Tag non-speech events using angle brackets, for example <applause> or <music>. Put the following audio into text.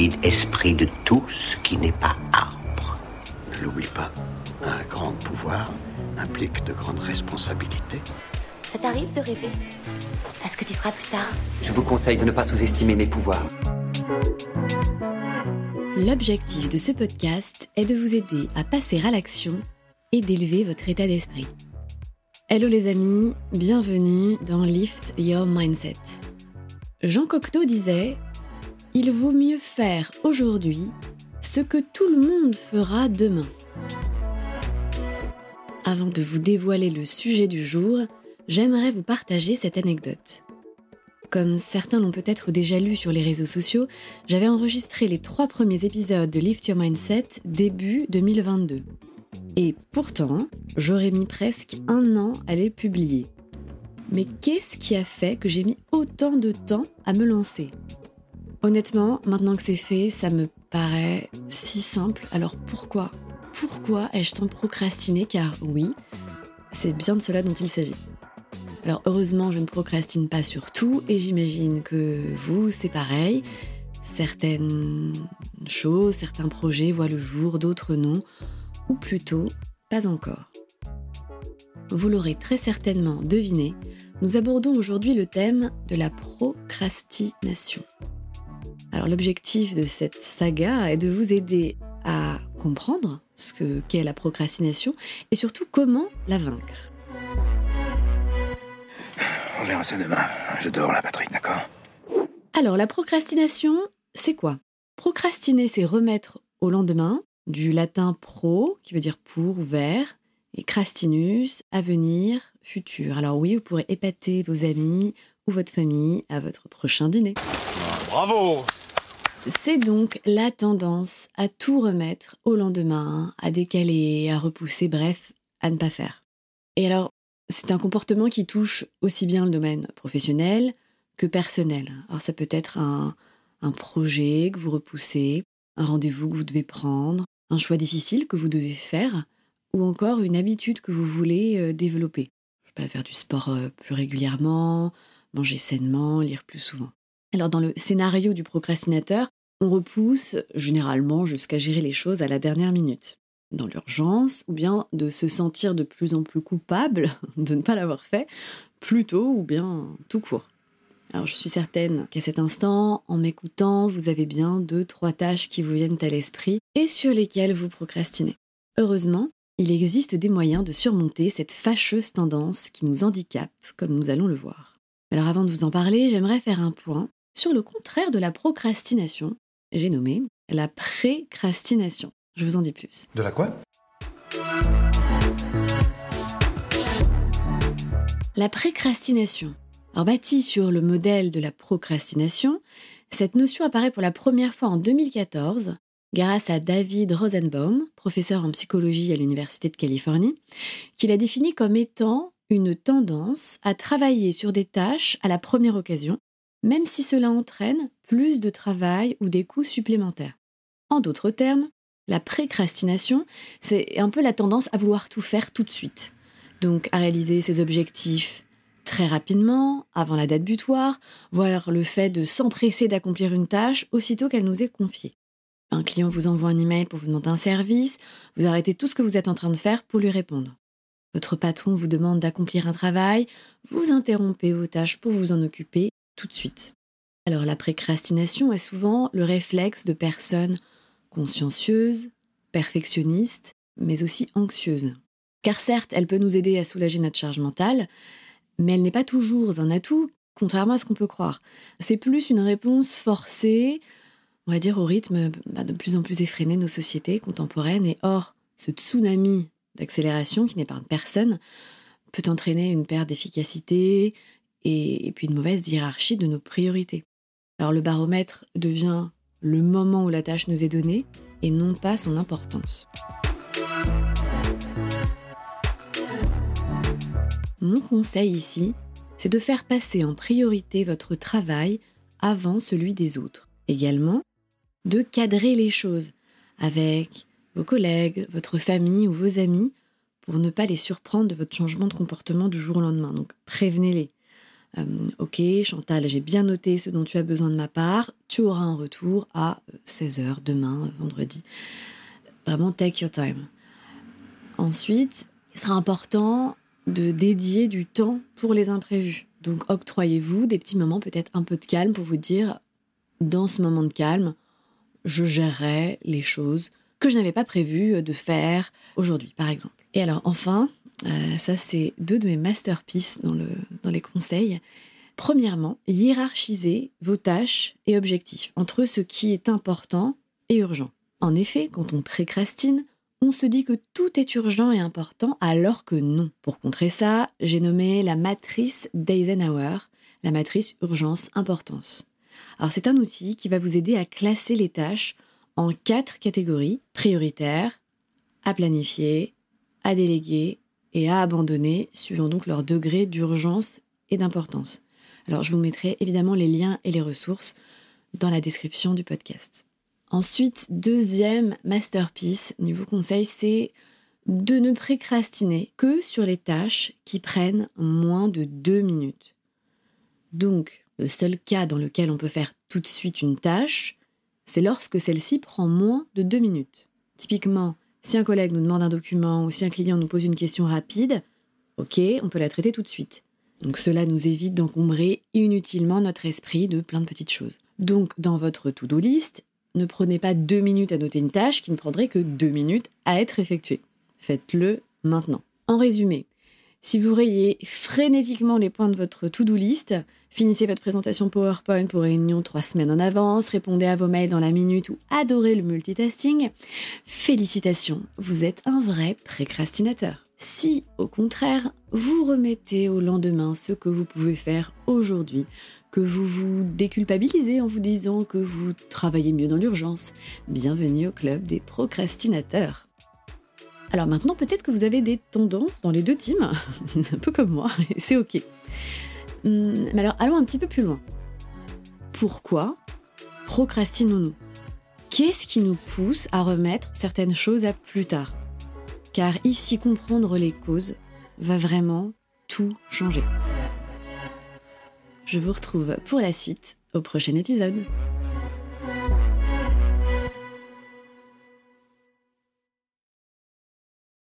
vide esprit de tout ce qui n'est pas arbre. Ne l'oublie pas, un grand pouvoir implique de grandes responsabilités. Ça t'arrive de rêver Est-ce que tu seras plus tard Je vous conseille de ne pas sous-estimer mes pouvoirs. L'objectif de ce podcast est de vous aider à passer à l'action et d'élever votre état d'esprit. Hello les amis, bienvenue dans Lift Your Mindset. Jean Cocteau disait Il vaut mieux faire aujourd'hui ce que tout le monde fera demain. Avant de vous dévoiler le sujet du jour, j'aimerais vous partager cette anecdote. Comme certains l'ont peut-être déjà lu sur les réseaux sociaux, j'avais enregistré les trois premiers épisodes de Lift Your Mindset début 2022. Et pourtant, j'aurais mis presque un an à les publier. Mais qu'est-ce qui a fait que j'ai mis autant de temps à me lancer? Honnêtement, maintenant que c'est fait, ça me paraît si simple. Alors pourquoi? Pourquoi ai-je tant procrastiné? Car oui, c'est bien de cela dont il s'agit. Alors heureusement, je ne procrastine pas sur tout et j'imagine que vous, c'est pareil. Certaines choses, certains projets voient le jour, d'autres non, ou plutôt pas encore. Vous l'aurez très certainement deviné, nous abordons aujourd'hui le thème de la procrastination. Alors l'objectif de cette saga est de vous aider à comprendre ce qu'est la procrastination et surtout comment la vaincre. On verra ça demain. Je dors là, Patrick, d'accord? Alors, la procrastination, c'est quoi? Procrastiner, c'est remettre au lendemain, du latin pro, qui veut dire pour ou vers, et crastinus, avenir, futur. Alors oui, vous pourrez épater vos amis ou votre famille à votre prochain dîner. Bravo C'est donc la tendance à tout remettre au lendemain, à décaler, à repousser, bref, à ne pas faire. Et alors, c'est un comportement qui touche aussi bien le domaine professionnel que personnel. Alors ça peut être un, projet que vous repoussez, un rendez-vous que vous devez prendre, un choix difficile que vous devez faire, ou encore une habitude que vous voulez euh, développer. Je peux faire du sport euh, plus régulièrement, manger sainement, lire plus souvent. Alors dans le scénario du procrastinateur, on repousse généralement jusqu'à gérer les choses à la dernière minute dans l'urgence, ou bien de se sentir de plus en plus coupable <laughs> de ne pas l'avoir fait, plus tôt ou bien tout court. Alors je suis certaine qu'à cet instant, en m'écoutant, vous avez bien deux, trois tâches qui vous viennent à l'esprit et sur lesquelles vous procrastinez. Heureusement, il existe des moyens de surmonter cette fâcheuse tendance qui nous handicape, comme nous allons le voir. Alors avant de vous en parler, j'aimerais faire un point sur le contraire de la procrastination, j'ai nommé la précrastination. Je vous en dis plus. De la quoi? La précrastination. Alors bâtie sur le modèle de la procrastination, cette notion apparaît pour la première fois en 2014 grâce à David Rosenbaum, professeur en psychologie à l'Université de Californie, qui l'a définie comme étant une tendance à travailler sur des tâches à la première occasion, même si cela entraîne plus de travail ou des coûts supplémentaires. En d'autres termes, la précrastination, c'est un peu la tendance à vouloir tout faire tout de suite. Donc à réaliser ses objectifs très rapidement, avant la date butoir, voire le fait de s'empresser d'accomplir une tâche aussitôt qu'elle nous est confiée. Un client vous envoie un email pour vous demander un service, vous arrêtez tout ce que vous êtes en train de faire pour lui répondre. Votre patron vous demande d'accomplir un travail, vous interrompez vos tâches pour vous en occuper tout de suite. Alors la précrastination est souvent le réflexe de personnes consciencieuse, perfectionniste, mais aussi anxieuse. Car certes, elle peut nous aider à soulager notre charge mentale, mais elle n'est pas toujours un atout, contrairement à ce qu'on peut croire. C'est plus une réponse forcée, on va dire, au rythme bah, de plus en plus effréné de nos sociétés contemporaines. Et or, ce tsunami d'accélération qui n'épargne personne peut entraîner une perte d'efficacité et, puis une mauvaise hiérarchie de nos priorités. Alors le baromètre devient le moment où la tâche nous est donnée et non pas son importance. Mon conseil ici, c'est de faire passer en priorité votre travail avant celui des autres. Également, de cadrer les choses avec vos collègues, votre famille ou vos amis pour ne pas les surprendre de votre changement de comportement du jour au lendemain. Donc prévenez-les. Euh, ok, Chantal, j'ai bien noté ce dont tu as besoin de ma part. tu auras un retour à 16h demain, vendredi. Vraiment, take your time. Ensuite, il sera important de dédier du temps pour les imprévus. Donc octroyez-vous des petits moments, peut-être un peu de calme pour vous dire, dans ce moment de calme, je gérerai les choses que je n'avais pas prévu de faire aujourd'hui, par exemple. Et alors enfin, euh, ça c'est deux de mes masterpieces dans, dans les conseils. Premièrement, hiérarchisez vos tâches et objectifs entre ce qui est important et urgent. En effet, quand on précrastine, on se dit que tout est urgent et important alors que non. Pour contrer ça, j'ai nommé la matrice d'Eisenhower, la matrice urgence-importance. Alors c'est un outil qui va vous aider à classer les tâches en quatre catégories prioritaires, à planifier, à déléguer et à abandonner, suivant donc leur degré d'urgence et d'importance. Alors je vous mettrai évidemment les liens et les ressources dans la description du podcast. Ensuite, deuxième masterpiece, niveau conseil, c'est de ne précrastiner que sur les tâches qui prennent moins de deux minutes. Donc, le seul cas dans lequel on peut faire tout de suite une tâche, c'est lorsque celle-ci prend moins de deux minutes. Typiquement, si un collègue nous demande un document ou si un client nous pose une question rapide, ok, on peut la traiter tout de suite. Donc cela nous évite d'encombrer inutilement notre esprit de plein de petites choses. Donc dans votre to-do list, ne prenez pas deux minutes à noter une tâche qui ne prendrait que deux minutes à être effectuée. Faites-le maintenant. En résumé, si vous rayez frénétiquement les points de votre to-do list, finissez votre présentation PowerPoint pour réunion trois semaines en avance, répondez à vos mails dans la minute ou adorez le multitasking, félicitations, vous êtes un vrai précrastinateur. Si, au contraire, vous remettez au lendemain ce que vous pouvez faire aujourd'hui, que vous vous déculpabilisez en vous disant que vous travaillez mieux dans l'urgence, bienvenue au club des procrastinateurs. Alors maintenant, peut-être que vous avez des tendances dans les deux teams, <laughs> un peu comme moi, et c'est ok. Hum, mais alors, allons un petit peu plus loin. Pourquoi procrastinons-nous? Qu'est-ce qui nous pousse à remettre certaines choses à plus tard? Car ici comprendre les causes va vraiment tout changer. Je vous retrouve pour la suite au prochain épisode.